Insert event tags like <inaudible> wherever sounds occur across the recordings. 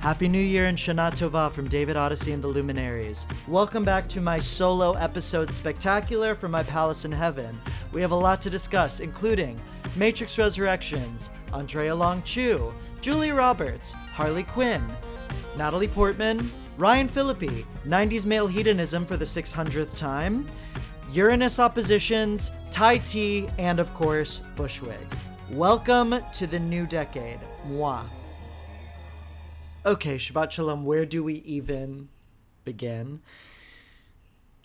Happy New Year and Shana Tova from David Odyssey and the Luminaries. Welcome back to my solo episode spectacular from my palace in heaven. We have a lot to discuss, including Matrix Resurrections, Andrea Long Chu, Julie Roberts, Harley Quinn, Natalie Portman, Ryan Phillippe, 90s male hedonism for the 600th time, Uranus oppositions, Thai tea, and of course, Bushwig. Welcome to the new decade. Moi. Okay, Shabbat Shalom, where do we even begin?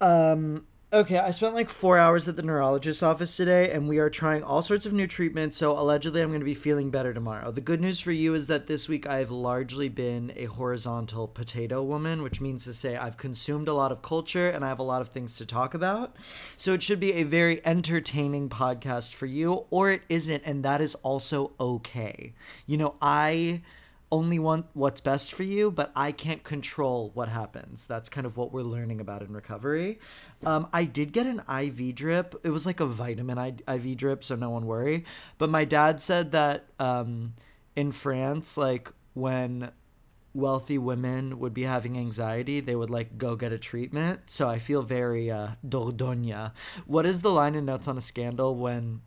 Um, okay, I spent like four hours at the neurologist's office today, and we are trying all sorts of new treatments, so allegedly I'm going to be feeling better tomorrow. The good news for you is that this week I've largely been a horizontal potato woman, which means to say I've consumed a lot of culture and I have a lot of things to talk about. So it should be a very entertaining podcast for you, or it isn't, and that is also okay. You know, I only want what's best for you, but I can't control what happens. That's kind of what we're learning about in recovery. Um, I did get an IV drip. It was like a vitamin IV drip, so no one worry. But my dad said that um, in France, like when wealthy women would be having anxiety, they would like go get a treatment. So I feel very uh, Dordogne. What is the line in Notes on a Scandal when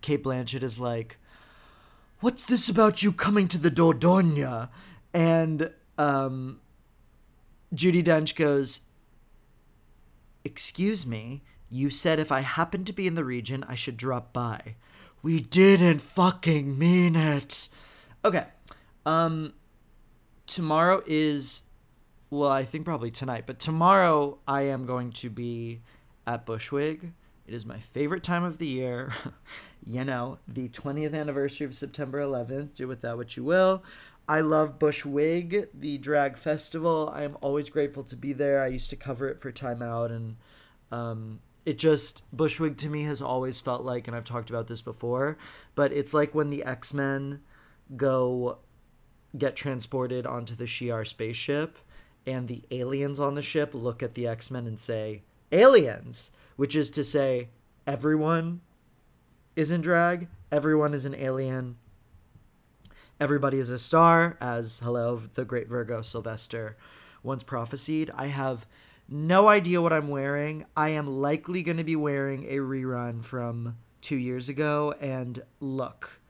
Cate Blanchett is like, what's this about you coming to the Dordogne? And um, Judi Dench goes, Excuse me, you said if I happened to be in the region, I should drop by. We didn't fucking mean it. Okay. Um, tomorrow is, well, I think probably tonight, but tomorrow I am going to be at Bushwig it is my favorite time of the year. <laughs> you know, the 20th anniversary of September 11th. Do with that what you will. I love Bushwig, the drag festival. I am always grateful to be there. I used to cover it for Time Out, and um, it just, Bushwig to me has always felt like, and I've talked about this before, but it's like when the X Men go get transported onto the Shi'ar spaceship, and the aliens on the ship look at the X Men and say, Aliens! Which is to say, everyone is in drag, everyone is an alien, everybody is a star, as hello, the great Virgo Sylvester once prophesied. I have no idea what I'm wearing. I am likely going to be wearing a rerun from two years ago, and look.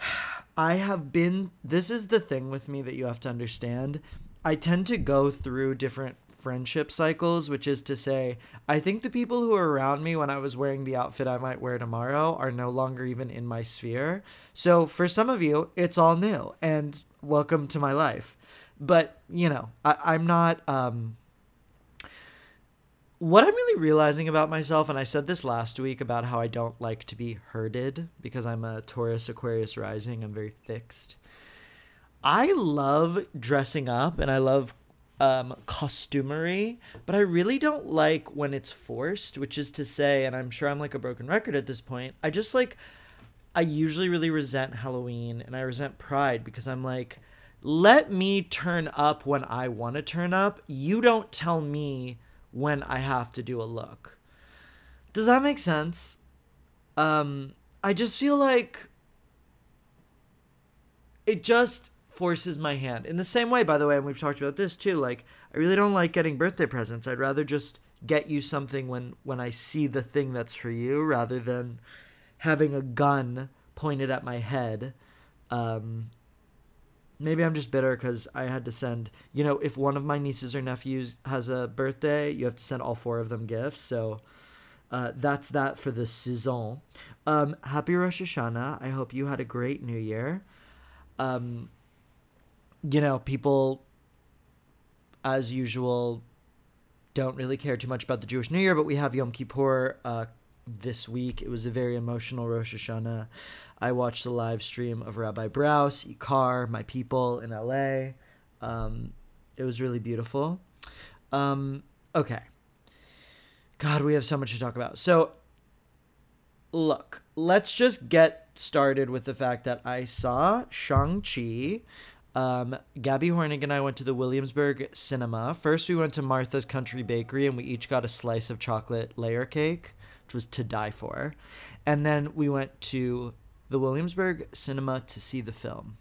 <sighs> I have been. This is the thing with me that you have to understand. I tend to go through different friendship cycles, which is to say, I think the people who were around me when I was wearing the outfit I might wear tomorrow are no longer even in my sphere. So for some of you, it's all new and welcome to my life. But, you know, I, am not. Um, what I'm really realizing about myself, and I said this last week about how I don't like to be herded because I'm a Taurus Aquarius rising, I'm very fixed. I love dressing up and I love um, costumery, but I really don't like when it's forced, which is to say, and I'm sure I'm like a broken record at this point, I just like, I usually really resent Halloween and I resent Pride because I'm like, let me turn up when I want to turn up. You don't tell me when I have to do a look. Does that make sense? Um, I just feel like it just forces my hand. In the same way, by the way, and we've talked about this too, like I really don't like getting birthday presents. I'd rather just get you something when when I see the thing that's for you rather than having a gun pointed at my head. Um maybe I'm just bitter cuz I had to send, you know, if one of my nieces or nephews has a birthday, you have to send all four of them gifts. So uh, that's that for the saison. Um, happy Rosh Hashanah. I hope you had a great New Year. Um, you know, people, as usual, don't really care too much about the Jewish New Year, but we have Yom Kippur uh, this week. It was a very emotional Rosh Hashanah. I watched the live stream of Rabbi Brous, Ikar, my people in LA. Um, it was really beautiful. Um, okay. God, we have so much to talk about. So, look, let's just get started with the fact that I saw Shang-Chi. Um, Gabby Hornig and I went to the Williamsburg Cinema. First, we went to Martha's Country Bakery and we each got a slice of chocolate layer cake, which was to die for. And then we went to the Williamsburg Cinema to see the film.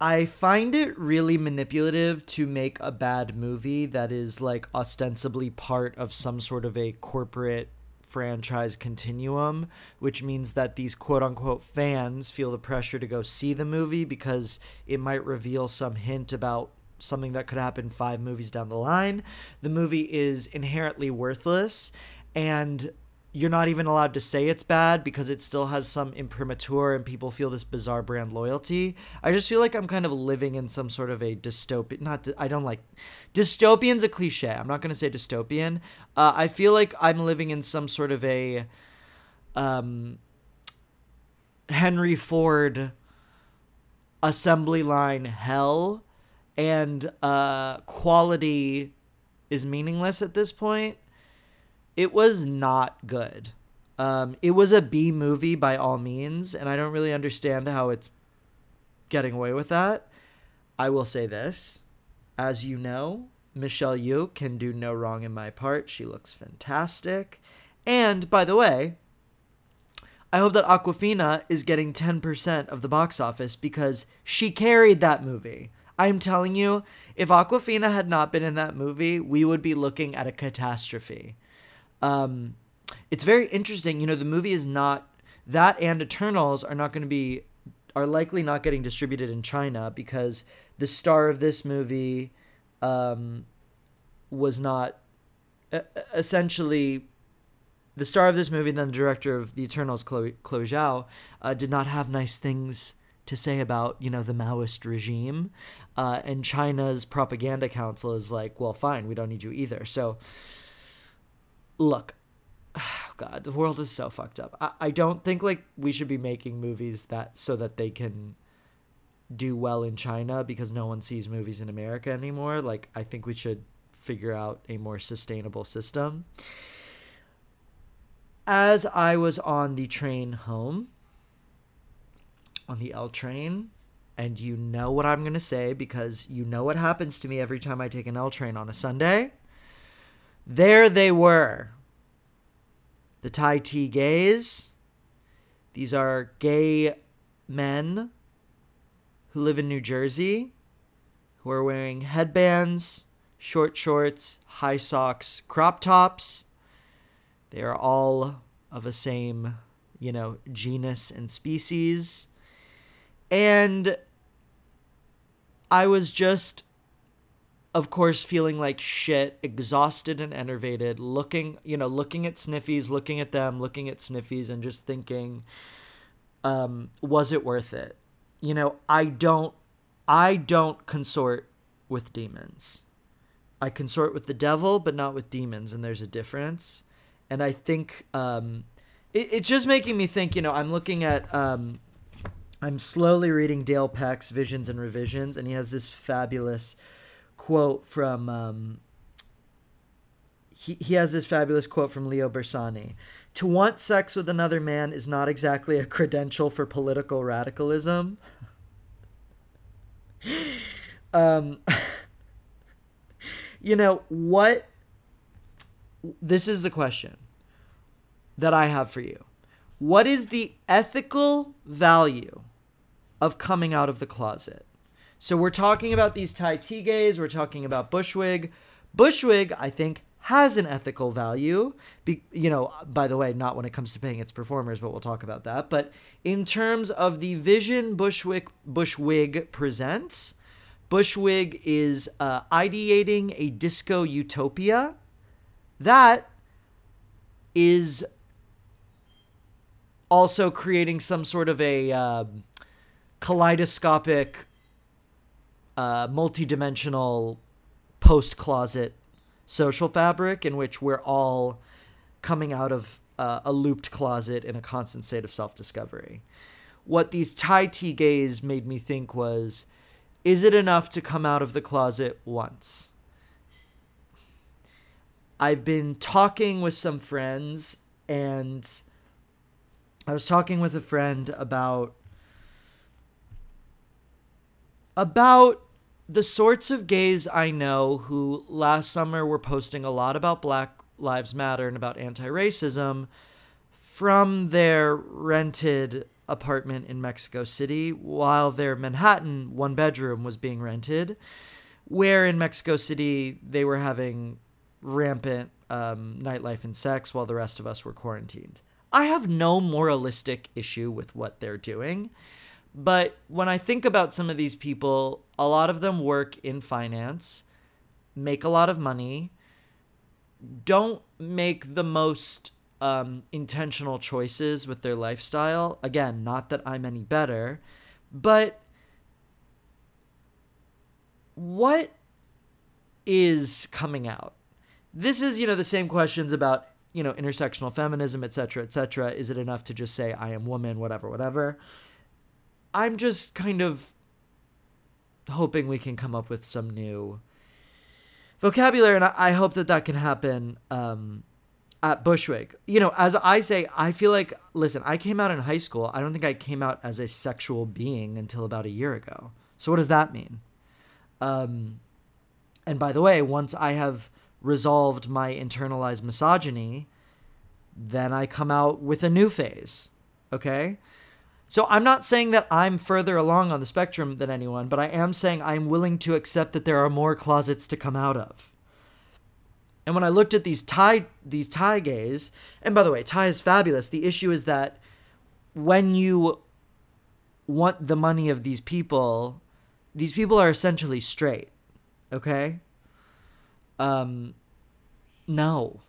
I find it really manipulative to make a bad movie that is like ostensibly part of some sort of a corporate franchise continuum, which means that these quote unquote fans feel the pressure to go see the movie because it might reveal some hint about something that could happen five movies down the line. The movie is inherently worthless and you're not even allowed to say it's bad because it still has some imprimatur and people feel this bizarre brand loyalty. I just feel like I'm kind of living in some sort of a dystopian. Not, I don't like dystopian's a cliche. I'm not going to say dystopian. Uh, I feel like I'm living in some sort of a um, Henry Ford assembly line hell, and uh, quality is meaningless at this point it was not good. Um, it was a B movie by all means, and I don't really understand how it's getting away with that. I will say this. As you know, Michelle Yeoh can do no wrong in my part. She looks fantastic. And by the way, I hope that Awkwafina is getting 10% of the box office because she carried that movie. I'm telling you, if Awkwafina had not been in that movie, we would be looking at a catastrophe. Um, it's very interesting. You know, the movie is not that and Eternals are not going to be are likely not getting distributed in China because the star of this movie um, was not essentially the star of this movie and then the director of the Eternals, Chloe, Chloe Zhao, uh, did not have nice things to say about you know the Maoist regime, uh, and China's propaganda council is like, well, fine, we don't need you either. So look, <sighs> oh God, the world is so fucked up. I, I don't think like we should be making movies that so that they can do well in China because no one sees movies in America anymore. Like I think we should figure out a more sustainable system. As I was on the train home, on the L train, and you know what I'm going to say because you know what happens to me every time I take an L train on a Sunday. There they were. The Thai tea gays. These are gay men who live in New Jersey who are wearing headbands, short shorts, high socks, crop tops. They are all of a same, you know, genus and species. And I was just of course feeling like shit exhausted and enervated looking you know looking at sniffies looking at them looking at sniffies and just thinking um was it worth it? You know i don't i don't consort with demons. I consort with the devil but not with demons and there's a difference. And i think um it, it's just making me think you know i'm looking at um i'm slowly reading dale peck's visions and revisions and he has this fabulous quote from um, he, he has this fabulous quote from Leo Bersani. To want sex with another man is not exactly a credential for political radicalism. <laughs> um, <laughs> you know, what? This is the question that I have for you. What is the ethical value of coming out of the closet? So we're talking about these Thai gays, we're talking about Bushwig. Bushwig, I think, has an ethical value. Be, you know, by the way, not when it comes to paying its performers, but we'll talk about that. But in terms of the vision Bushwick Bushwig presents, Bushwig is uh, ideating a disco utopia that is also creating some sort of a uh, kaleidoscopic uh, multi-dimensional post-closet social fabric in which we're all coming out of uh, a looped closet in a constant state of self discovery. What these Thai tea gays made me think was is it enough to come out of the closet once? I've been talking with some friends, and I was talking with a friend about about the sorts of gays I know who last summer were posting a lot about Black Lives Matter and about anti racism from their rented apartment in Mexico City while their Manhattan one bedroom was being rented, where in Mexico City they were having rampant um, nightlife and sex while the rest of us were quarantined. I have no moralistic issue with what they're doing. But when I think about some of these people, a lot of them work in finance, make a lot of money, don't make the most um, intentional choices with their lifestyle. Again, not that I'm any better, but what is coming out? This is, you know, the same questions about, you know, intersectional feminism, etc., etc. Is it enough to just say I am woman, whatever, whatever? I'm just kind of hoping we can come up with some new vocabulary, and I, I hope that that can happen um, at Bushwig. You know, as I say, I feel like, listen, I came out in high school. I don't think I came out as a sexual being until about a year ago. So, what does that mean? Um, and by the way, once I have resolved my internalized misogyny, then I come out with a new phase. Okay? So I'm not saying that I'm further along on the spectrum than anyone, but I am saying I'm willing to accept that there are more closets to come out of. And when I looked at these Thai these Thai gays, and by the way, Thai is fabulous. The issue is that when you want the money of these people, these people are essentially straight. Okay? Um no.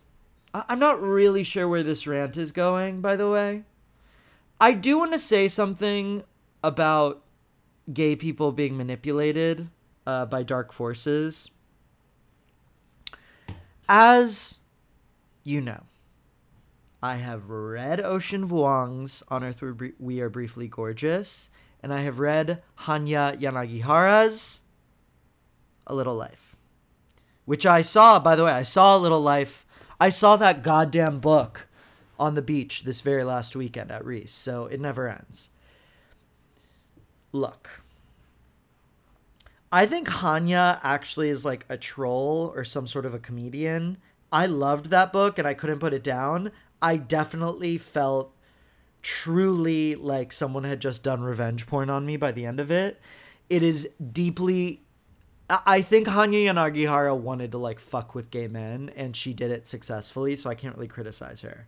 I- I'm not really sure where this rant is going, by the way. I do want to say something about gay people being manipulated uh, by dark forces. As you know, I have read Ocean Vuong's On Earth We Are Briefly Gorgeous, and I have read Hanya Yanagihara's A Little Life, which I saw, by the way, I saw A Little Life. I saw that goddamn book on the beach this very last weekend at Riis. so it never ends. Look, I think Hanya actually is like a troll or some sort of a comedian. I loved that book and I couldn't put it down. I definitely felt truly like someone had just done revenge porn on me by the end of it. It is deeply I think Hanya Yanagihara wanted to like fuck with gay men and she did it successfully, so I can't really criticize her.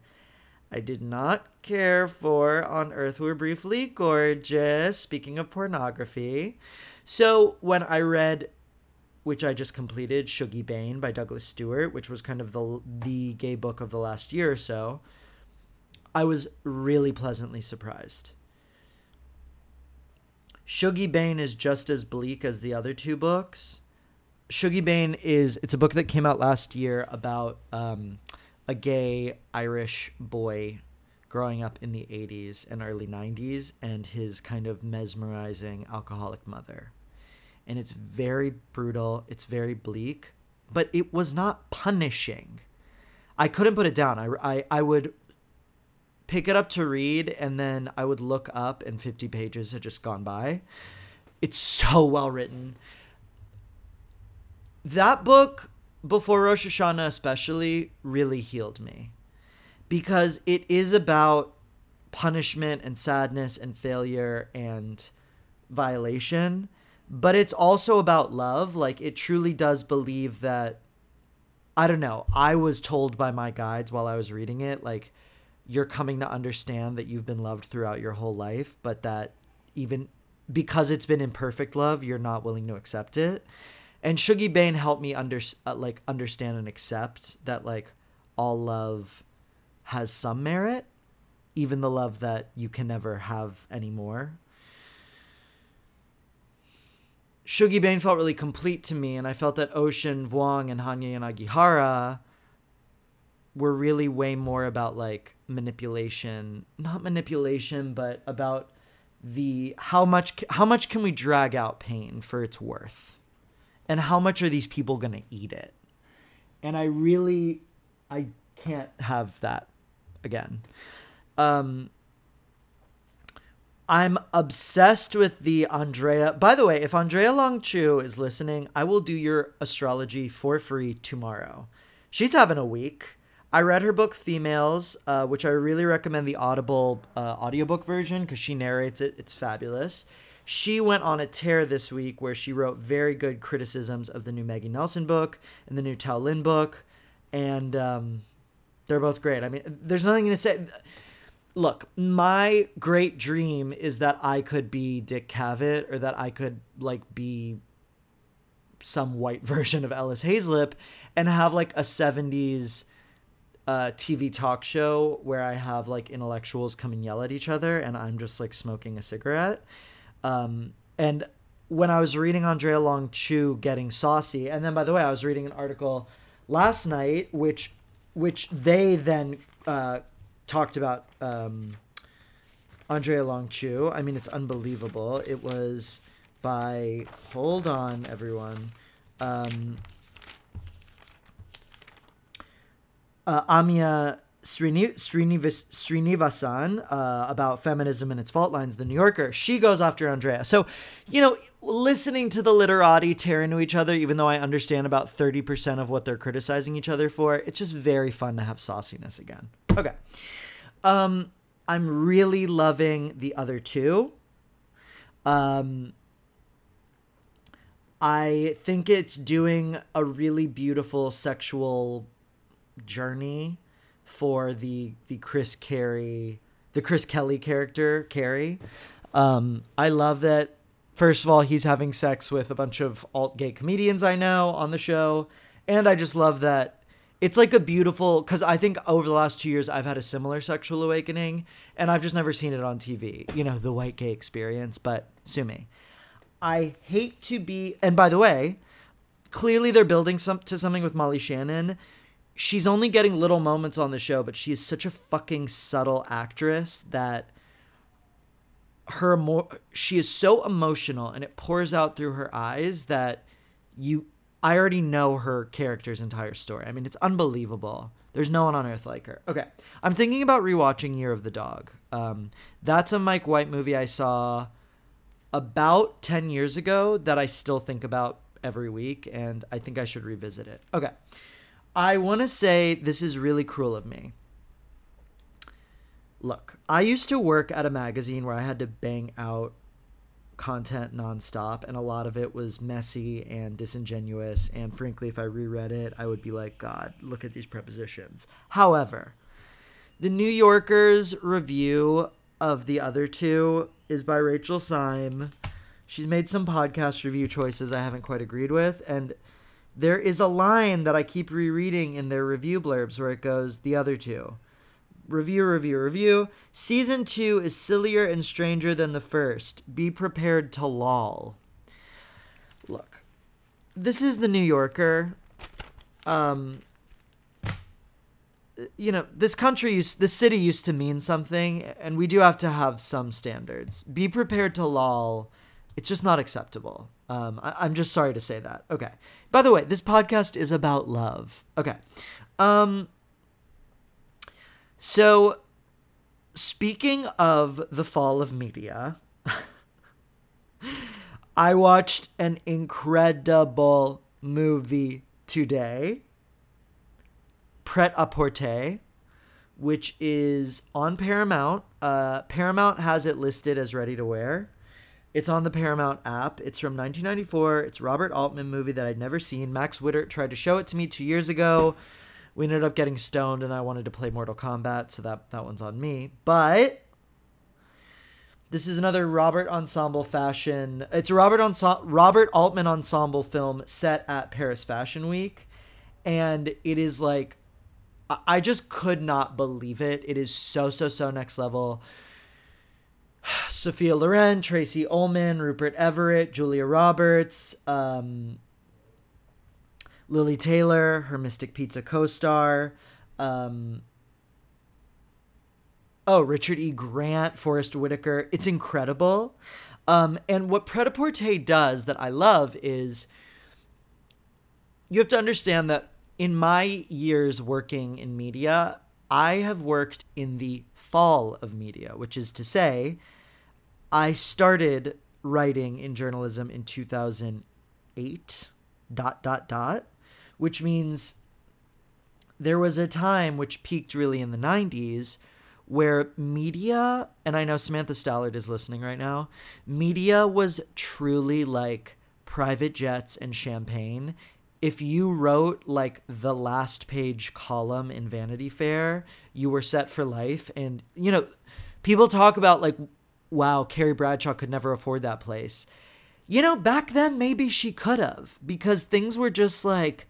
I did not care for On Earth We're Briefly Gorgeous, speaking of pornography. So when I read, which I just completed, Shuggie Bain by Douglas Stuart, which was kind of the, the gay book of the last year or so, I was really pleasantly surprised. Shuggie Bain is just as bleak as the other two books. Shuggie Bain is, it's a book that came out last year about, um, a gay Irish boy growing up in the 80s and early 90s and his kind of mesmerizing alcoholic mother. And it's very brutal, it's very bleak, but it was not punishing. I couldn't put it down. I, I, I would pick it up to read and then I would look up and 50 pages had just gone by. It's so well written. That book before Rosh Hashanah, especially, really healed me because it is about punishment and sadness and failure and violation, but it's also about love. Like, it truly does believe that. I don't know. I was told by my guides while I was reading it, like, you're coming to understand that you've been loved throughout your whole life, but that even because it's been imperfect love, you're not willing to accept it and Shuggie Bain helped me under uh, like understand and accept that like all love has some merit, even the love that you can never have anymore. Shuggie Bain felt really complete to me, and I felt that Ocean Vuong and Hanya Yanagihara were really way more about like manipulation, not manipulation, but about the how much how much can we drag out pain for its worth, and how much are these people gonna eat it, and I really, I can't have that again. Um, I'm obsessed with the Andrea. By the way, if Andrea Long Chu is listening, I will do your astrology for free tomorrow. She's having a week. I read her book Females, uh, which I really recommend the Audible uh, audiobook version because she narrates it. It's fabulous. She went on a tear this week where she wrote very good criticisms of the new Maggie Nelson book and the new Tao Lin book. And um, they're both great. I mean, there's nothing to say look, my great dream is that I could be Dick Cavett or that I could like be some white <laughs> version of Ellis Haizlip and have like a 70s uh, TV talk show where I have like intellectuals come and yell at each other and I'm just like smoking a cigarette. Um, and when I was reading Andrea Long Chu getting saucy, and then by the way, I was reading an article last night which which they then uh, talked about um, Andrea Long Chu. I mean, it's unbelievable. It was by, hold on, everyone. Um, uh, Amia Srini, Srinivasan uh, about feminism and its fault lines, The New Yorker. She goes after Andrea. So, you know, listening to the literati tear into each other, even though I understand about 30% of what they're criticizing each other for, it's just very fun to have sauciness again. Okay. Um, I'm really loving the other two. Um, I think it's doing a really beautiful sexual journey for the the Chris Carey, the Chris Kelly character, Cary. Um, I love that. First of all, he's having sex with a bunch of alt gay comedians I know on the show, and I just love that it's like a beautiful because I think over the last two years I've had a similar sexual awakening, and I've just never seen it on TV. You know, the white gay experience. But sue me. I hate to be. And by the way, clearly they're building some to something with Molly Shannon she's only getting little moments on the show, but she is such a fucking subtle actress that her more she is so emotional and it pours out through her eyes that you I already know her character's entire story. I mean, it's unbelievable. There's no one on earth like her. Okay, I'm thinking about rewatching Year of the Dog. Um, that's a Mike White movie I saw about 10 years ago that I still think about every week, and I think I should revisit it. Okay. I want to say this is really cruel of me. Look, I used to work at a magazine where I had to bang out content nonstop, and a lot of it was messy and disingenuous. And frankly, if I reread it, I would be like, God, look at these prepositions. However, the New Yorker's review of the other two is by Rachel Syme. She's made some podcast review choices I haven't quite agreed with, and there is a line that I keep rereading in their review blurbs where it goes, the other two. Review, review, review. Season two is sillier and stranger than the first. Be prepared to loll. Look, this is the New Yorker. Um, you know, this country used, this city used to mean something, and we do have to have some standards. Be prepared to loll. It's just not acceptable. Um, I, I'm just sorry to say that. Okay. By the way, this podcast is about love. Okay. Um so speaking of the fall of media, <laughs> I watched an incredible movie today. Pret a Porter, which is on Paramount. Uh, Paramount has it listed as ready to wear. It's on the Paramount app. It's from 1994. It's Robert Altman movie that I'd never seen. Max Witter tried to show it to me two years ago. We ended up getting stoned, and I wanted to play Mortal Kombat, so that that one's on me. But this is another Robert Ensemble fashion. It's a Robert Robert Altman ensemble film set at Paris Fashion Week, and it is like I just could not believe it. It is so so so next level. <sighs> Sophia Loren, Tracey Ullman, Rupert Everett, Julia Roberts, um, Lili Taylor, her Mystic Pizza co star. Um, oh, Richard E. Grant, Forest Whitaker. It's incredible. Um, and what Pret-a-Porter does that I love is you have to understand that in my years working in media, I have worked in the fall of media, which is to say, I started writing in journalism in 2008 dot dot dot which means there was a time which peaked really in the 90s where media and I know Samantha Stallard is listening right now media was truly like private jets and champagne. If you wrote like the last page column in Vanity Fair you were set for life. And you know people talk about like wow, Carrie Bradshaw could never afford that place. You know, back then maybe she could have because things were just like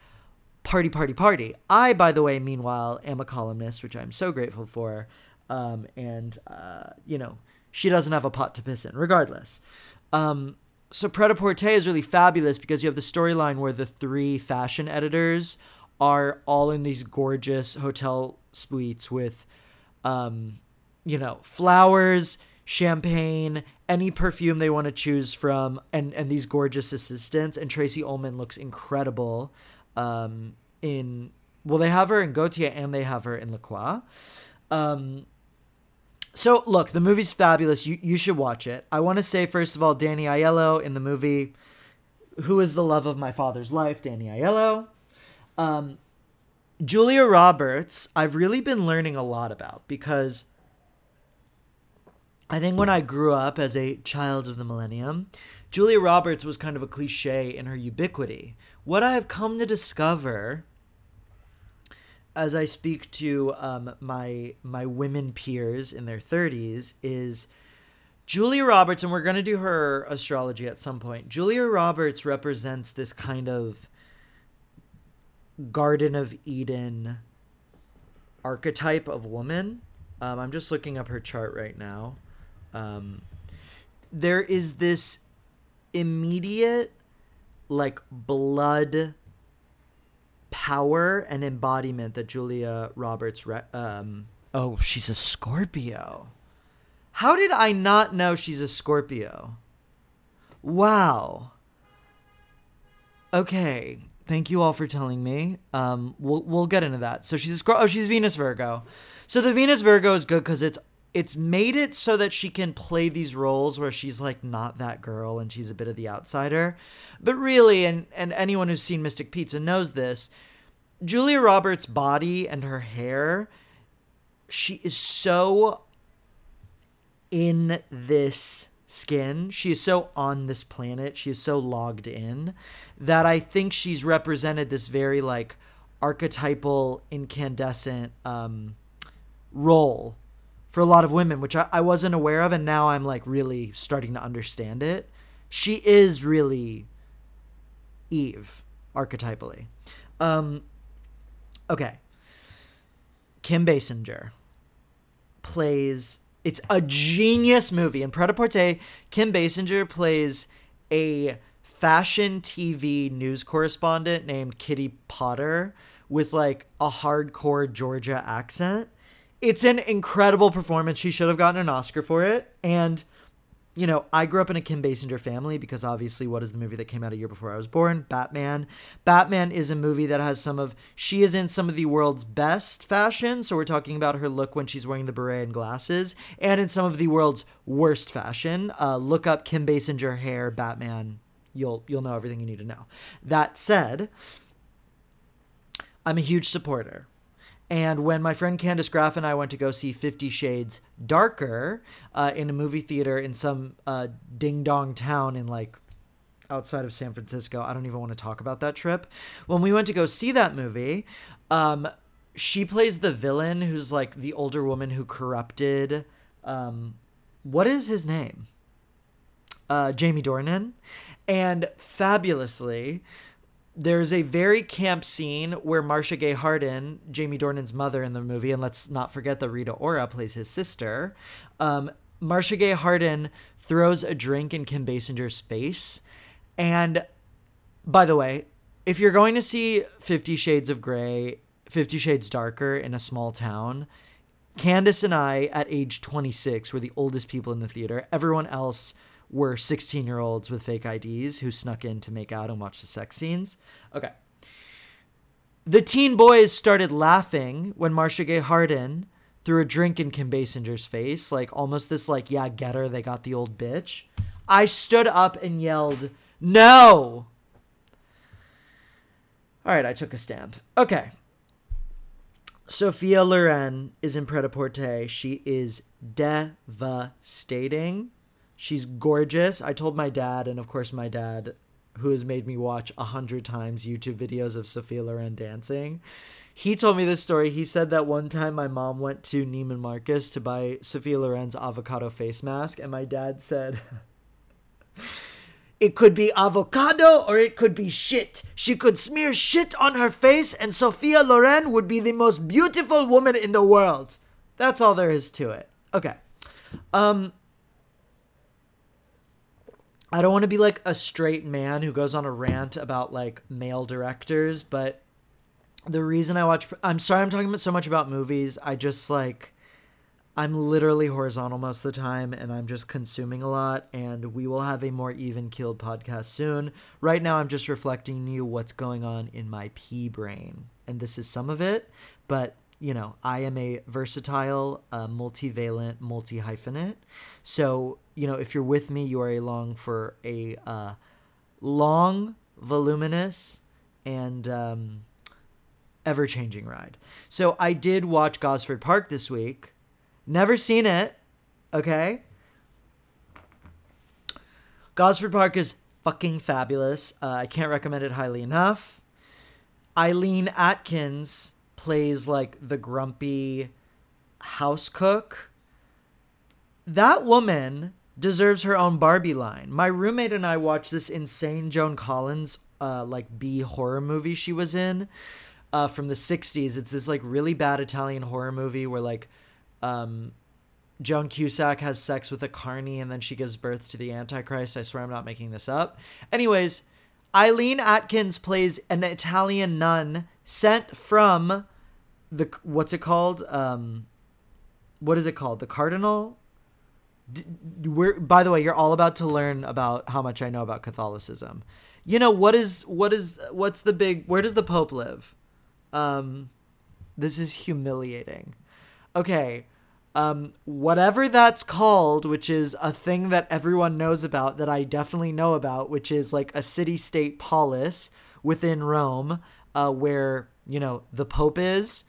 party, party, party. I, by the way, meanwhile, am a columnist, which I'm so grateful for. Um, and, uh, you know, she doesn't have a pot to piss in, regardless. Um, so Pret-a-Porter is really fabulous because you have the storyline where the three fashion editors are all in these gorgeous hotel suites with, um, you know, flowers, champagne, any perfume they want to choose from, and and these gorgeous assistants. And Tracey Ullman looks incredible. Um, in well, they have her in Gaultier and they have her in Lacroix. Um, so look, the movie's fabulous. You you should watch it. I want to say first of all, Danny Aiello in the movie, who is the love of my father's life, Danny Aiello. Um, Julia Roberts, I've really been learning a lot about because I think when I grew up as a child of the millennium, Julia Roberts was kind of a cliche in her ubiquity. What I have come to discover as I speak to um, my my women peers in their 30s is Julia Roberts, and we're going to do her astrology at some point. Julia Roberts represents this kind of Garden of Eden archetype of woman. Um, I'm just looking up her chart right now. Um, there is this immediate, like, blood power and embodiment that Julia Roberts. Re- um, oh, she's a Scorpio. How did I not know she's a Scorpio? Wow. Okay, thank you all for telling me. Um, we'll we'll get into that. So she's a Scorpio. Oh, she's Venus Virgo. So the Venus Virgo is good because it's it's made it so that she can play these roles where she's like not that girl and she's a bit of the outsider. But really, and and anyone who's seen Mystic Pizza knows this, Julia Roberts' body and her hair, she is so in this skin. She is so on this planet. She is so logged in that I think she's represented this very like archetypal incandescent um role for a lot of women, which I, I wasn't aware of, and now I'm like really starting to understand it. She is really Eve archetypally. Um, okay. Kim Basinger plays. It's a genius movie. In Pret-a-Porter, Kim Basinger plays a fashion TV news correspondent named Kitty Potter with like a hardcore Georgia accent it's an incredible performance. She should have gotten an Oscar for it. And, you know, I grew up in a Kim Basinger family because obviously, what is the movie that came out a year before I was born? Batman. Batman is a movie that has some of, she is in some of the world's best fashion. So we're talking about her look when she's wearing the beret and glasses, and in some of the world's worst fashion. Uh, look up Kim Basinger hair, Batman. You'll, you'll know everything you need to know. That said, I'm a huge supporter and when my friend Candice Graff and I went to go see Fifty Shades Darker uh, in a movie theater in some uh, ding dong town in like outside of San Francisco, I don't even want to talk about that trip. When we went to go see that movie, um, she plays the villain who's like the older woman who corrupted. Um, what is his name? Uh, Jamie Dornan. And fabulously, there's a very camp scene where Marcia Gay Harden, Jamie Dornan's mother in the movie, and let's not forget that Rita Ora plays his sister. Um, Marcia Gay Harden throws a drink in Kim Basinger's face. And by the way, if you're going to see Fifty Shades of Grey, Fifty Shades Darker in a small town. Candace and I, at age 26, were the oldest people in the theater. Everyone else were 16 year olds with fake IDs who snuck in to make out and watch the sex scenes. Okay. The teen boys started laughing when Marcia Gay Harden threw a drink in Kim Basinger's face, like almost this, like, yeah, get her, they got the old bitch. I stood up and yelled, no! All right, I took a stand. Okay. Sophia Loren is in Pret-a-Porter. She is devastating. She's gorgeous. I told my dad, and of course, my dad, who has made me watch a hundred times YouTube videos of Sophia Loren dancing, he told me this story. He said that one time my mom went to Neiman Marcus to buy Sophia Loren's avocado face mask, and my dad said, It could be avocado or it could be shit. She could smear shit on her face, and Sophia Loren would be the most beautiful woman in the world. That's all there is to it. Okay. Um, I don't want to be like a straight man who goes on a rant about like male directors, but the reason I watch I'm sorry I'm talking about so much about movies. I just like I'm literally horizontal most of the time and I'm just consuming a lot and we will have a more even keeled podcast soon. Right now I'm just reflecting to you what's going on in my pea brain. And this is some of it, but you know, I am a versatile, uh, multivalent, multi hyphenate. So, you know, if you're with me, you are along for a uh, long, voluminous, and um, ever changing ride. So, I did watch Gosford Park this week. Never seen it. Okay. Gosford Park is fucking fabulous. Uh, I can't recommend it highly enough. Eileen Atkins plays like the grumpy house cook. That woman deserves her own Barbie line. My roommate and I watched this insane Joan Collins uh like B horror movie she was in uh from the 60s. It's this like really bad Italian horror movie where like um Joan Cusack has sex with a carny and then she gives birth to the Antichrist. I swear I'm not making this up. Anyways, Eileen Atkins plays an Italian nun sent from the what's it called? Um, what is it called? The cardinal. We're by the way, you're all about to learn about how much I know about Catholicism. You know what is what is what's the big? Where does the Pope live? Um, this is humiliating. Okay. Um, whatever that's called, which is a thing that everyone knows about, that I definitely know about, which is like a city state polis within Rome, uh, where, you know, the Pope is,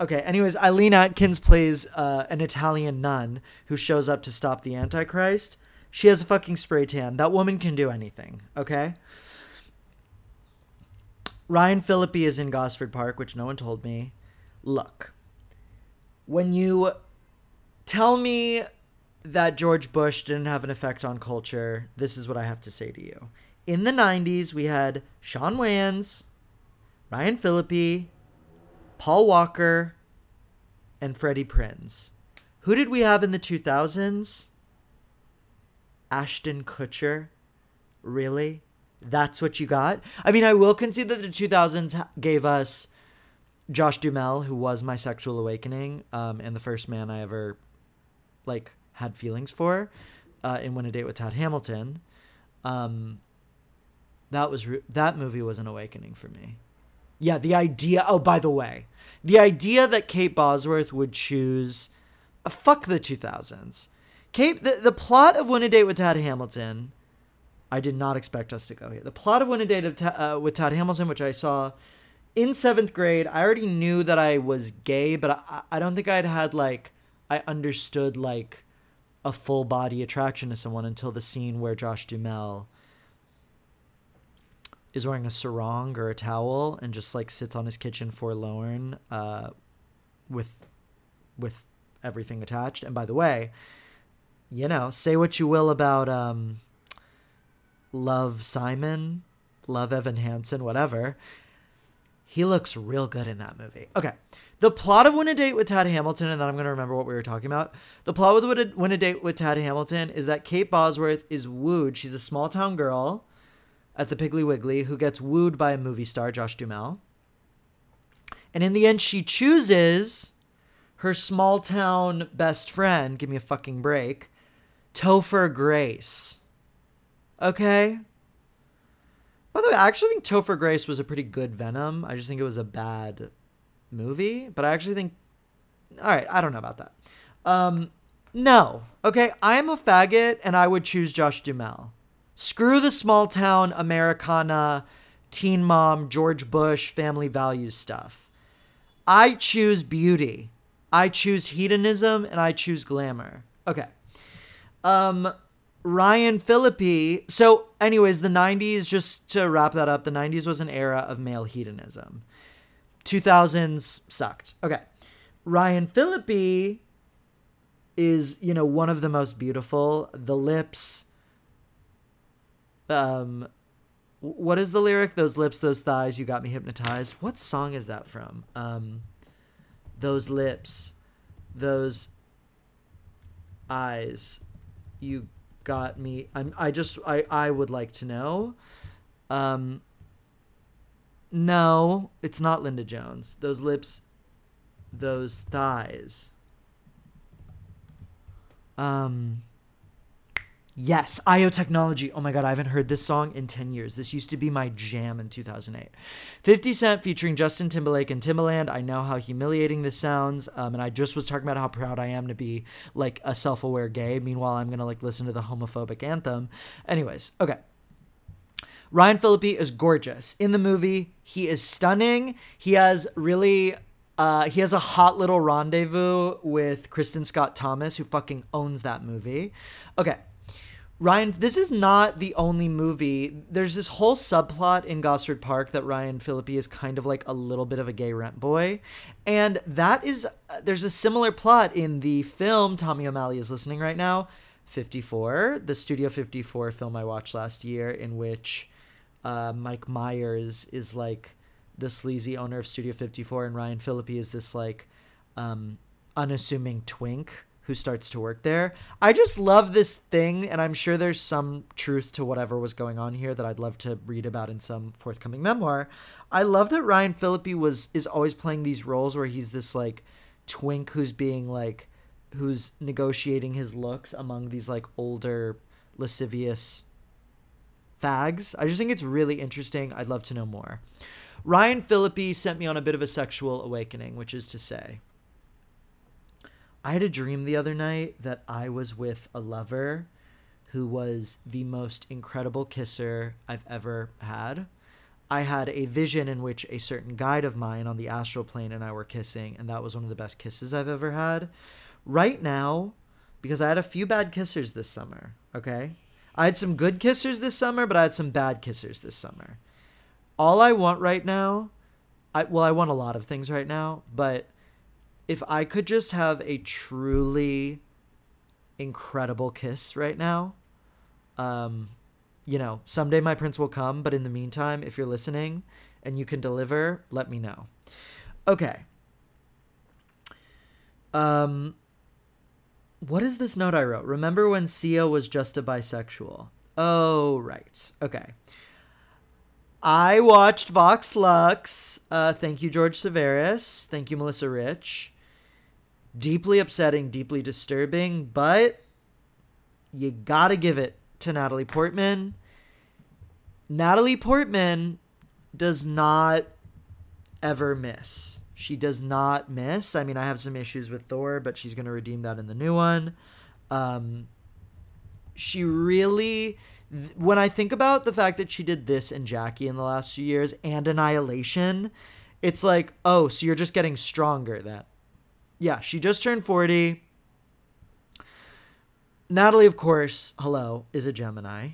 Okay, anyways, Eileen Atkins plays uh, an Italian nun who shows up to stop the Antichrist. She has a fucking spray tan. That woman can do anything, okay? Ryan Phillippe is in Gosford Park, which no one told me. Look, when you tell me that George Bush didn't have an effect on culture, this is what I have to say to you. In the 90s, we had Shawn Wayans, Ryan Phillippe, Paul Walker, and Freddie Prinze. Who did we have in the 2000s? Ashton Kutcher. Really? That's what you got? I mean, I will concede that the 2000s gave us Josh Duhamel, who was my sexual awakening, um, and the first man I ever like had feelings for, uh, in Win a Date with Tad Hamilton. Um, that was re- that movie was an awakening for me. Yeah, the idea. Oh, by the way, the idea that Kate Bosworth would choose. Uh, fuck the 2000s. Kate, the, the plot of Win a Date with Tad Hamilton. I did not expect us to go here. The plot of Win a Date of Ta- uh, with Tad Hamilton, which I saw in seventh grade, I already knew that I was gay, but I, I don't think I'd had like I understood like a full body attraction to someone until the scene where Josh Duhamel is wearing a sarong or a towel and just like sits on his kitchen forlorn uh, with with everything attached. And by the way, you know, say what you will about um, Love Simon, Love Evan Hansen, whatever. He looks real good in that movie. Okay. The plot of Win a Date with Tad Hamilton, and then I'm going to remember what we were talking about. The plot with Win a Date with Tad Hamilton is that Kate Bosworth is wooed. She's a small town girl at the Piggly Wiggly who gets wooed by a movie star, Josh Duhamel. And in the end, she chooses her small town best friend. Give me a fucking break. Topher Grace. Okay? By the way, I actually think Topher Grace was a pretty good Venom. I just think it was a bad movie. But I actually think. Alright, I don't know about that. Um, no. Okay, I'm a faggot and I would choose Josh Duhamel. Screw the small town Americana, teen mom, George Bush, family values stuff. I choose beauty. I choose hedonism and I choose glamour. Okay. Um Ryan Phillippe. So, anyways, the 90s, just to wrap that up, the 90s was an era of male hedonism. 2000s sucked. Okay. Ryan Phillippe is, you know, one of the most beautiful. The lips. Um, what is the lyric? Those lips, those thighs, you got me hypnotized. What song is that from? Um, those lips, those eyes, you got me. I'm. I just. I. I would like to know. Um. No, it's not Linda Jones. Those lips, those thighs. Um. Yes, Ayo Technology. Oh my god, I haven't heard this song in 10 years. This used to be my jam in 2008. 50 Cent featuring Justin Timberlake and Timbaland. I know how humiliating this sounds. Um, and I just was talking about how proud I am to be like a self aware gay. Meanwhile, I'm going to like listen to the homophobic anthem. Anyways, okay. Ryan Phillippe is gorgeous. In the movie, he is stunning. He has really uh, he has a hot little rendezvous with Kristin Scott Thomas, who fucking owns that movie. Okay. Ryan, this is not the only movie. There's this whole subplot in Gosford Park that Ryan Phillippe is kind of like a little bit of a gay rent boy. And that is, uh, there's a similar plot in the film Tommy O'Malley is listening right now, 54, the Studio 54 film I watched last year, in which uh, Mike Myers is like the sleazy owner of Studio 54, and Ryan Phillippe is this like um, unassuming twink who starts to work there. I just love this thing, and I'm sure there's some truth to whatever was going on here that I'd love to read about in some forthcoming memoir. I love that Ryan Phillippe was is always playing these roles where he's this like twink who's being like who's negotiating his looks among these like older lascivious fags. I just think it's really interesting. I'd love to know more. Ryan Phillippe sent me on a bit of a sexual awakening, which is to say, I had a dream the other night that I was with a lover who was the most incredible kisser I've ever had. I had a vision in which a certain guide of mine on the astral plane and I were kissing, and that was one of the best kisses I've ever had. Right now, because I had a few bad kissers this summer, okay? I had some good kissers this summer, but I had some bad kissers this summer. All I want right now, I well, I want a lot of things right now, but if I could just have a truly incredible kiss right now, um, you know, someday my prince will come, but in the meantime, if you're listening and you can deliver, let me know. Okay. Um, what is this note I wrote? Remember when Sia was just a bisexual? Oh, right. Okay. I watched Vox Lux. Uh, thank you, George Severus. Thank you, Melissa Rich deeply upsetting, deeply disturbing, but you gotta give it to Natalie Portman. Natalie Portman does not ever miss. She does not miss. I mean, I have some issues with Thor, but she's going to redeem that in the new one. Um, she really, when I think about the fact that she did this and Jackie in the last few years and Annihilation, it's like, oh, so you're just getting stronger then yeah, she just turned 40. Natalie, of course, hello, is a Gemini.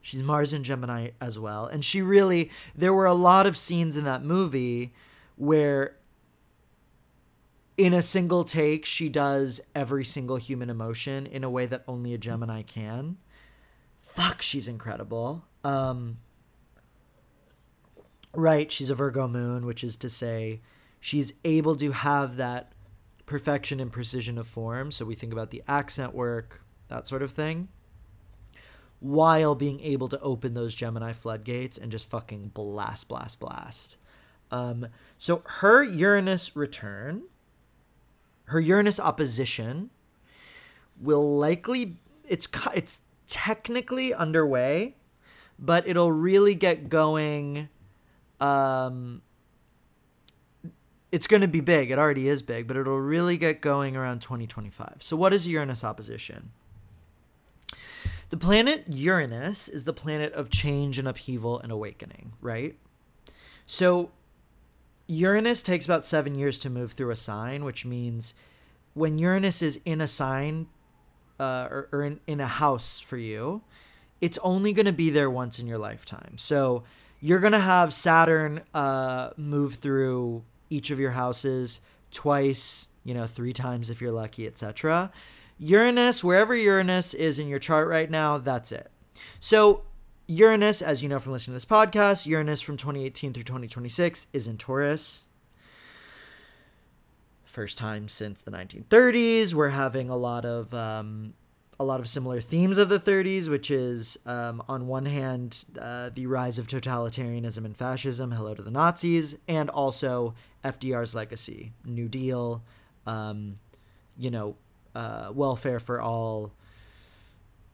She's Mars and Gemini as well. And she really, there were a lot of scenes in that movie where in a single take, she does every single human emotion in a way that only a Gemini can. Fuck, she's incredible. Um, right, she's a Virgo moon, which is to say, she's able to have that perfection and precision of form. So we think about the accent work, that sort of thing, while being able to open those Gemini floodgates and just fucking blast, blast, blast. Um, so her Uranus return, her Uranus opposition, will likely it's it's technically underway, but it'll really get going. Um, it's going to be big. It already is big, but it'll really get going around 2025. So, what is Uranus opposition? The planet Uranus is the planet of change and upheaval and awakening, right? So, Uranus takes about seven years to move through a sign, which means when Uranus is in a sign uh, or, or in, in a house for you, it's only going to be there once in your lifetime. So, you're going to have Saturn uh, move through each of your houses twice, you know, three times if you're lucky, etc. Uranus, wherever Uranus is in your chart right now, that's it. So, Uranus, as you know from listening to this podcast, Uranus from 2018 through 2026 is in Taurus. First time since the 1930s. We're having a lot of um, a lot of similar themes of the 30s, which is um, on one hand uh, the rise of totalitarianism and fascism, hello to the Nazis, and also FDR's legacy, New Deal, um, you know, uh, welfare for all.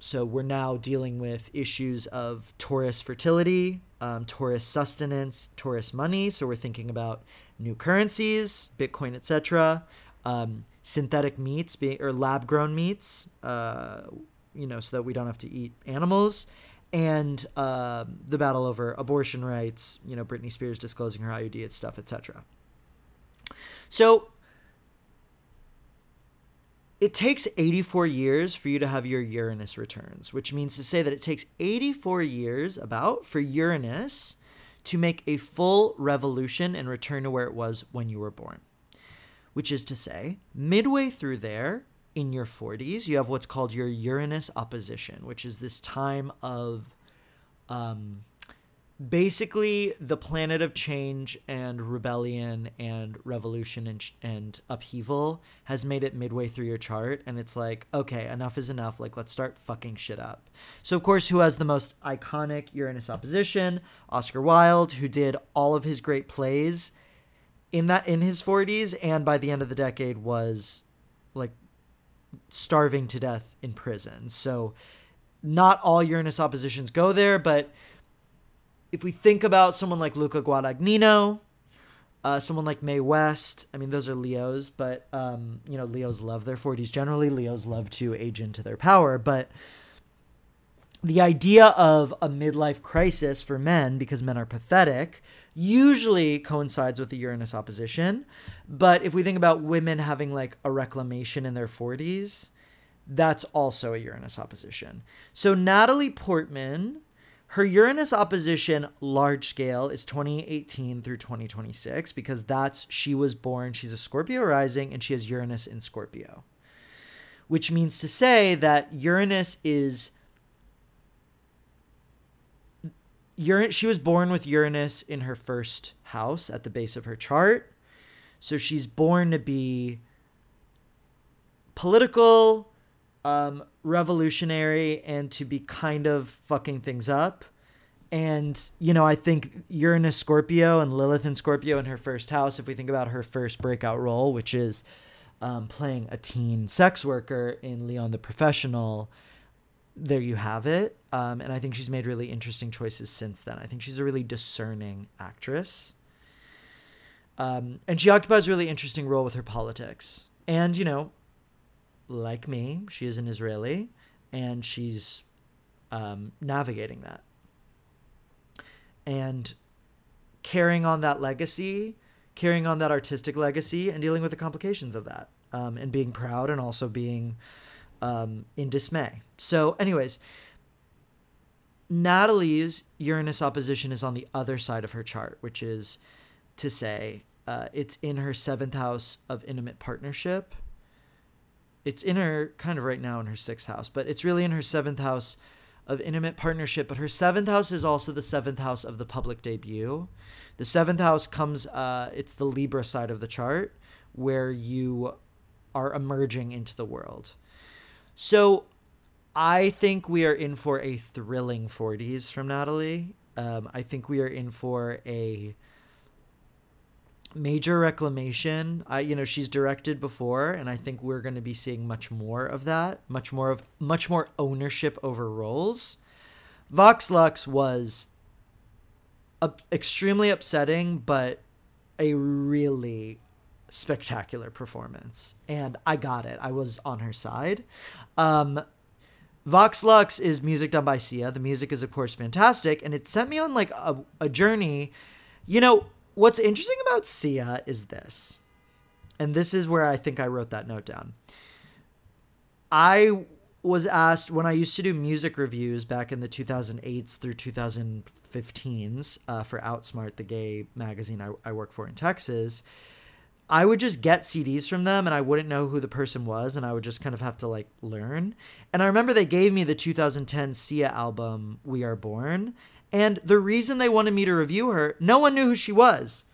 So we're now dealing with issues of Taurus fertility, um, Taurus sustenance, Taurus money. So we're thinking about new currencies, Bitcoin, etc. Um, synthetic meats being or lab grown meats, uh, you know, so that we don't have to eat animals, and uh, the battle over abortion rights. You know, Britney Spears disclosing her IUD and stuff, etc. So it takes 84 years for you to have your Uranus returns, which means to say that it takes 84 years about for Uranus to make a full revolution and return to where it was when you were born which is to say, midway through there, in your 40s, you have what's called your Uranus opposition, which is this time of um, basically the planet of change and rebellion and revolution and, and upheaval has made it midway through your chart. And it's like, okay, enough is enough. Like, let's start fucking shit up. So, of course, who has the most iconic Uranus opposition? Oscar Wilde, who did all of his great plays in that in his 40s and by the end of the decade was like starving to death in prison. So not all Uranus oppositions go there, but if we think about someone like Luca Guadagnino, uh, someone like Mae West, I mean, those are Leos, but, um, you know, Leos love their 40s generally. Leos love to age into their power, but the idea of a midlife crisis for men, because men are pathetic, usually coincides with the Uranus opposition. But if we think about women having like a reclamation in their 40s, that's also a Uranus opposition. So Natalie Portman, her Uranus opposition large scale is 2018 through 2026 because that's she was born, she's a Scorpio rising and she has Uranus in Scorpio. Which means to say that Uranus is Uranus, she was born with Uranus in her first house at the base of her chart. So she's born to be political, um, revolutionary, and to be kind of fucking things up. And, you know, I think Uranus Scorpio and Lilith in Scorpio in her first house, if we think about her first breakout role, which is um, playing a teen sex worker in Leon the Professional, there you have it. Um, and I think she's made really interesting choices since then. I think she's a really discerning actress. Um, and she occupies a really interesting role with her politics. And, you know, like me, she is an Israeli and she's um, navigating that. And carrying on that legacy, carrying on that artistic legacy, and dealing with the complications of that. Um, and being proud and also being um, in dismay. So, anyways, Natalie's Uranus opposition is on the other side of her chart, which is to say, uh, it's in her seventh house of intimate partnership. It's in her kind of right now in her sixth house, but it's really in her seventh house of intimate partnership. But her seventh house is also the seventh house of the public debut. The seventh house comes, uh, it's the Libra side of the chart where you are emerging into the world. So I think we are in for a thrilling 40s from Natalie. Um, I think we are in for a major reclamation. I you know, she's directed before and I think we're going to be seeing much more of that, much more of much more ownership over roles. Vox Lux was extremely upsetting but a really spectacular performance and I got it. I was on her side. Um Vox Lux is music done by Sia. The music is, of course, fantastic, and it sent me on like a, a journey. You know, what's interesting about Sia is this, and this is where I think I wrote that note down. I was asked when I used to do music reviews back in the 2008s through 2015s uh, for Outsmart, the gay magazine I, I work for in Texas I would just get CDs from them and I wouldn't know who the person was and I would just kind of have to like learn. And I remember they gave me the 2010 Sia album We Are Born and the reason they wanted me to review her, no one knew who she was.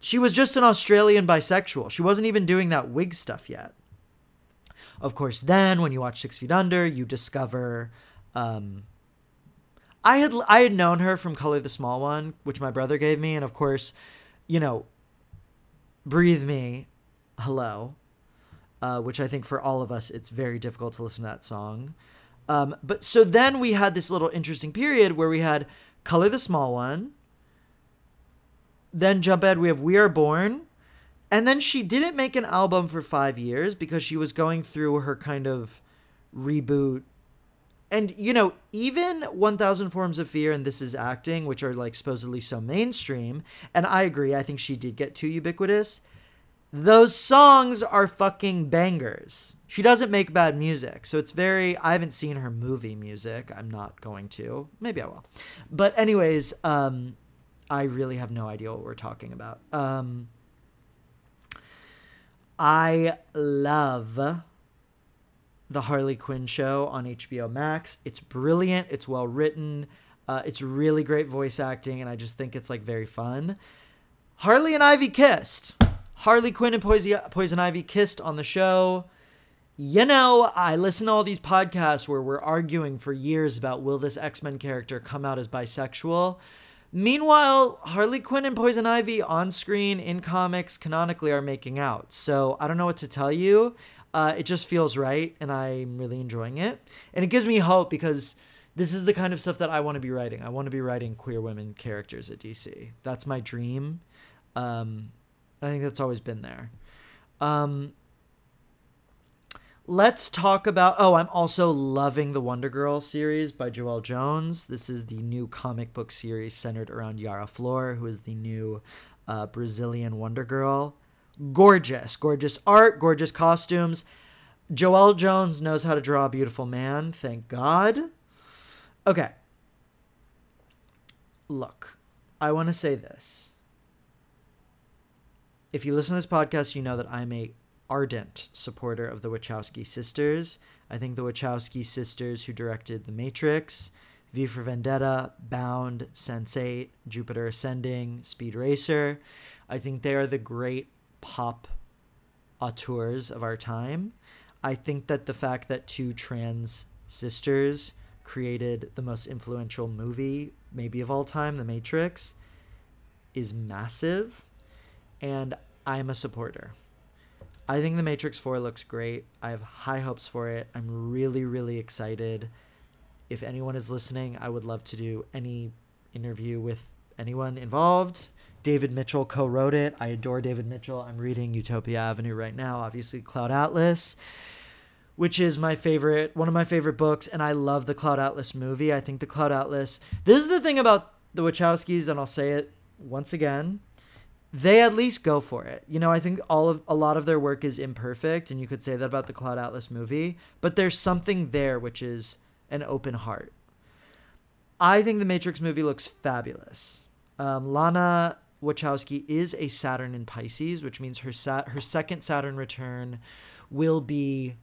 She was just an Australian bisexual. She wasn't even doing that wig stuff yet. Of course, then when you watch Six Feet Under, you discover um, I had I had known her from Color the Small One, which my brother gave me, and of course, you know, Breathe Me, Hello, uh, which I think for all of us, it's very difficult to listen to that song. Um, but so then we had this little interesting period where we had Color the Small One. Then jump ahead, we have We Are Born. And then she didn't make an album for five years because she was going through her kind of reboot. And, you know, even 1000 Forms of Fear and This Is Acting, which are like supposedly so mainstream, and I agree, I think she did get too ubiquitous those songs are fucking bangers. She doesn't make bad music. So it's very I haven't seen her movie music. I'm not going to. Maybe I will. But anyways, um I really have no idea what we're talking about. Um I love the Harley Quinn show on HBO Max. It's brilliant, it's well written. Uh, it's really great voice acting and I just think it's like very fun. Harley and Ivy kissed. Harley Quinn and Poison, Poison Ivy kissed on the show. You know, I listen to all these podcasts where we're arguing for years about will this X Men character come out as bisexual. Meanwhile, Harley Quinn and Poison Ivy on screen in comics canonically are making out. So I don't know what to tell you. Uh, it just feels right, and I'm really enjoying it. And it gives me hope because this is the kind of stuff that I want to be writing. I want to be writing queer women characters at DC. That's my dream. Um, I think that's always been there. Um, let's talk about. Oh, I'm also loving the Wonder Girl series by Joelle Jones. This is the new comic book series centered around Yara Flor, who is the new uh, Brazilian Wonder Girl. Gorgeous, gorgeous art, gorgeous costumes. Joelle Jones knows how to draw a beautiful man. Thank God. Okay. Look, I want to say this if you listen to this podcast, you know that I'm a ardent supporter of the Wachowski sisters. I think the Wachowski sisters who directed The Matrix, V for Vendetta, Bound, Sense8, Jupiter Ascending, Speed Racer, I think they are the great pop auteurs of our time. I think that the fact that two trans sisters created the most influential movie, maybe of all time, The Matrix, is massive and I'm a supporter. I think The Matrix 4 looks great. I have high hopes for it. I'm really, really excited. If anyone is listening, I would love to do any interview with anyone involved. David Mitchell co wrote it. I adore David Mitchell. I'm reading Utopia Avenue right now, obviously, Cloud Atlas, which is my favorite, one of my favorite books. And I love the Cloud Atlas movie. I think the Cloud Atlas, this is the thing about the Wachowskis, and I'll say it once again they at least go for it. You know, I think all of a lot of their work is imperfect, and you could say that about the Cloud Atlas movie, but there's something there which is an open heart. I think the Matrix movie looks fabulous. Um, Lana Wachowski is a Saturn in Pisces, which means her sat her second Saturn return will be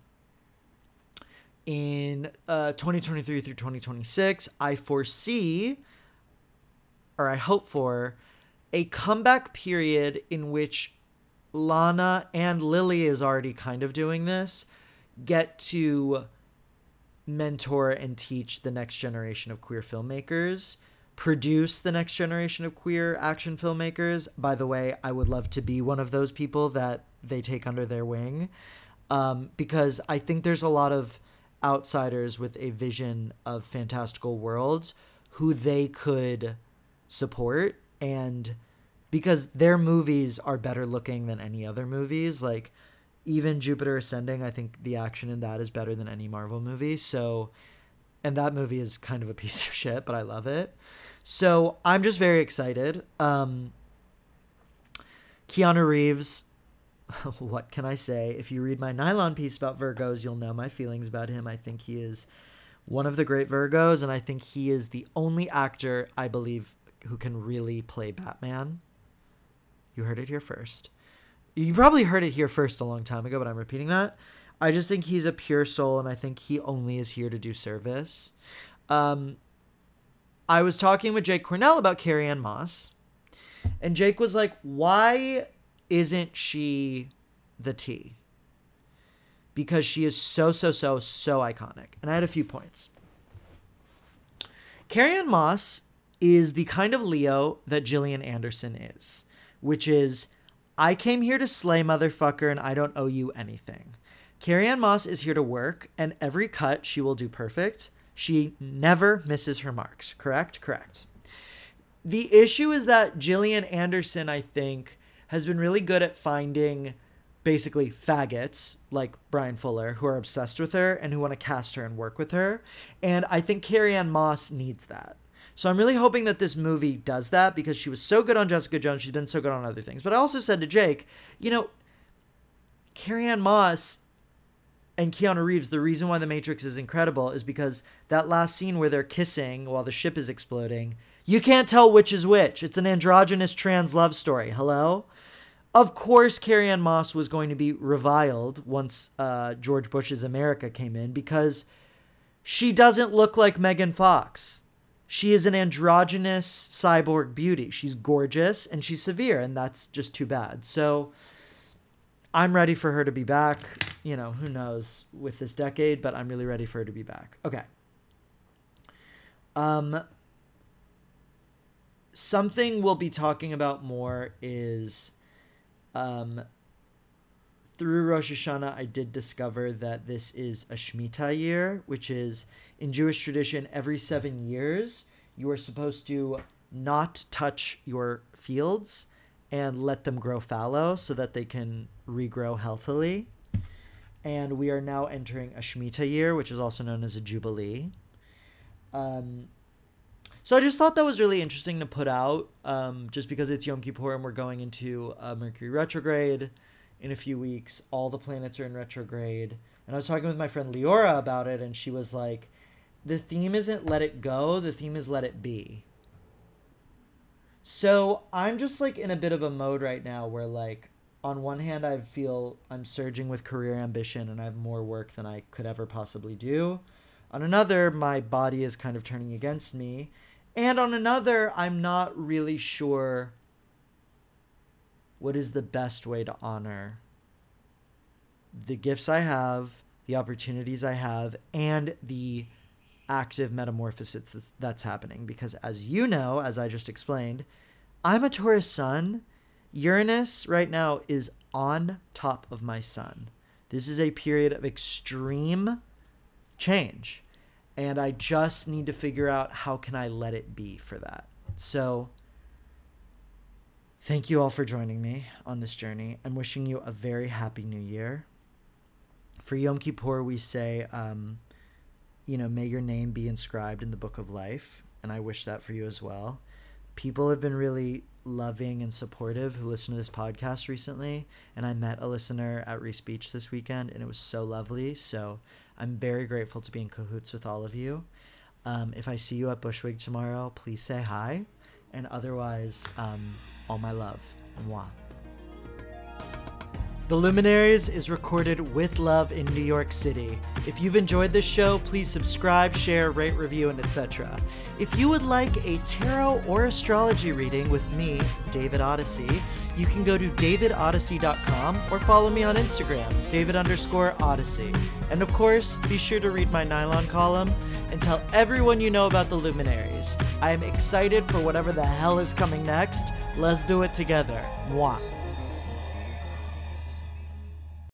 in uh, 2023 through 2026. I foresee, or I hope for, a comeback period in which Lana and Lily is already kind of doing this get to mentor and teach the next generation of queer filmmakers produce the next generation of queer action filmmakers. By the way, I would love to be one of those people that they take under their wing um, because I think there's a lot of outsiders with a vision of fantastical worlds who they could support and because their movies are better looking than any other movies like even Jupiter Ascending I think the action in that is better than any Marvel movie so and that movie is kind of a <laughs> piece of shit but I love it so I'm just very excited um Keanu Reeves <laughs> what can I say? If you read my nylon piece about Virgos, you'll know my feelings about him. I think he is one of the great Virgos, and I think he is the only actor I believe who can really play Batman. You heard it here first. You probably heard it here first a long time ago, but I'm repeating that. I just think he's a pure soul, and I think he only is here to do service. Um, I was talking with Jake Cornell about Carrie Ann Moss, and Jake was like, "Why isn't she the T? Because she is so, so, so, so iconic. And I had a few points. Carrie Ann Moss is the kind of Leo that Gillian Anderson is, which is I came here to slay motherfucker and I don't owe you anything. Carrie Ann Moss is here to work, and every cut she will do perfect. She never misses her marks. Correct? Correct. The issue is that Gillian Anderson, I think, has been really good at finding basically faggots like Bryan Fuller who are obsessed with her and who want to cast her and work with her. And I think Carrie Ann Moss needs that. So I'm really hoping that this movie does that because she was so good on Jessica Jones. She's been so good on other things. But I also said to Jake, you know, Carrie Ann Moss and Keanu Reeves, the reason why The Matrix is incredible is because that last scene where they're kissing while the ship is exploding, you can't tell which is which. It's an androgynous trans love story. Hello? Of course, Carrie Ann Moss was going to be reviled once uh, George Bush's America came in because she doesn't look like Megan Fox. She is an androgynous cyborg beauty. She's gorgeous and she's severe, and that's just too bad. So I'm ready for her to be back. You know, who knows with this decade, but I'm really ready for her to be back. Okay. Um, something we'll be talking about more is um, through Rosh Hashanah, I did discover that this is a Shemitah year, which is in Jewish tradition, every seven years, you are supposed to not touch your fields and let them grow fallow so that they can regrow healthily. And we are now entering a Shemitah year, which is also known as a Jubilee. Um, so I just thought that was really interesting to put out, um, just because it's Yom Kippur and we're going into Mercury retrograde in a few weeks. All the planets are in retrograde, and I was talking with my friend Leora about it, and she was like, "The theme isn't let it go. The theme is let it be." So I'm just like in a bit of a mode right now where like on one hand I feel I'm surging with career ambition and I have more work than I could ever possibly do. On another, my body is kind of turning against me and on another, I'm not really sure what is the best way to honor the gifts I have, the opportunities I have, and the active metamorphosis that's, that's happening. Because as you know, as I just explained, I'm a Taurus sun. Uranus right now is on top of my sun. This is a period of extreme change and I just need to figure out how can I let it be for that. So thank you all for joining me on this journey. I'm wishing you a very happy new year. For Yom Kippur, we say, um, you know, may your name be inscribed in the book of life, and I wish that for you as well. People have been really loving and supportive who listen to this podcast recently, and I met a listener at Riis Beach this weekend, and it was so lovely. So I'm very grateful to be in cahoots with all of you. Um, if I see you at Bushwig tomorrow, please say hi. And otherwise, um, all my love. The Luminaries is recorded with love in New York City. If you've enjoyed this show, please subscribe, share, rate, review, and etc. If you would like a tarot or astrology reading with me, David Odyssey, you can go to davidodyssey.com or follow me on Instagram, david underscore odyssey. And of course, be sure to read my nylon column and tell everyone you know about the luminaries. I am excited for whatever the hell is coming next. Let's do it together. Mwah.